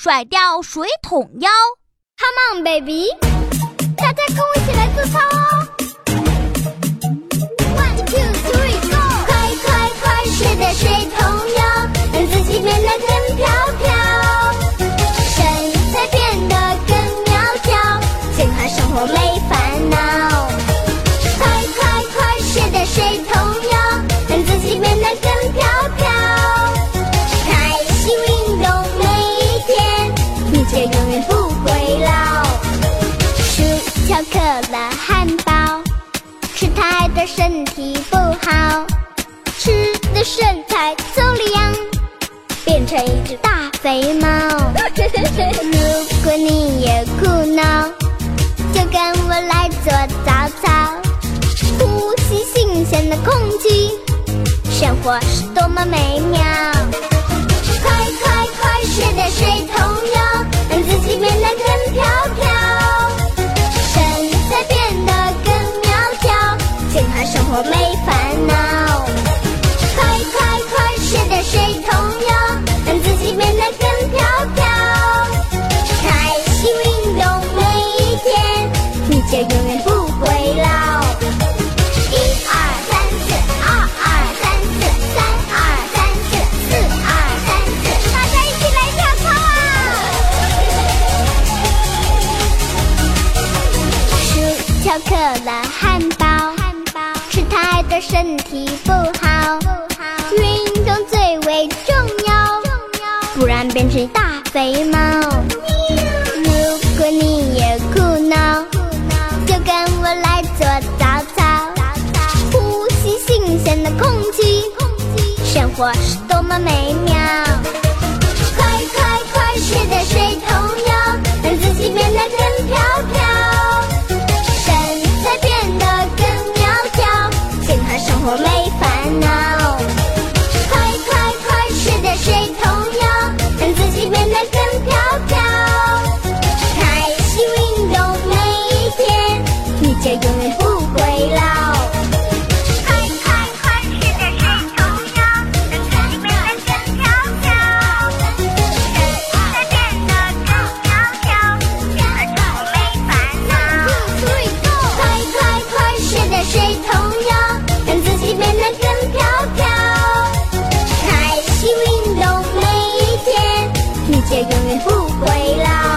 甩掉水桶腰。Come on, baby！大家跟我一起来做操身体不好，吃的身材走了样，变成一只大肥猫。如果你也苦恼，就跟我来做早操，呼吸新鲜的空气，生活是多么美妙。快快快，甩掉水桶可乐、汉堡，汉堡吃太多身体不好，不好。运动最为重要，重要，不然变成大肥猫。如果你也苦恼，就跟我来做早操，呼吸新鲜的空气，生活是多么美妙。也永远不回来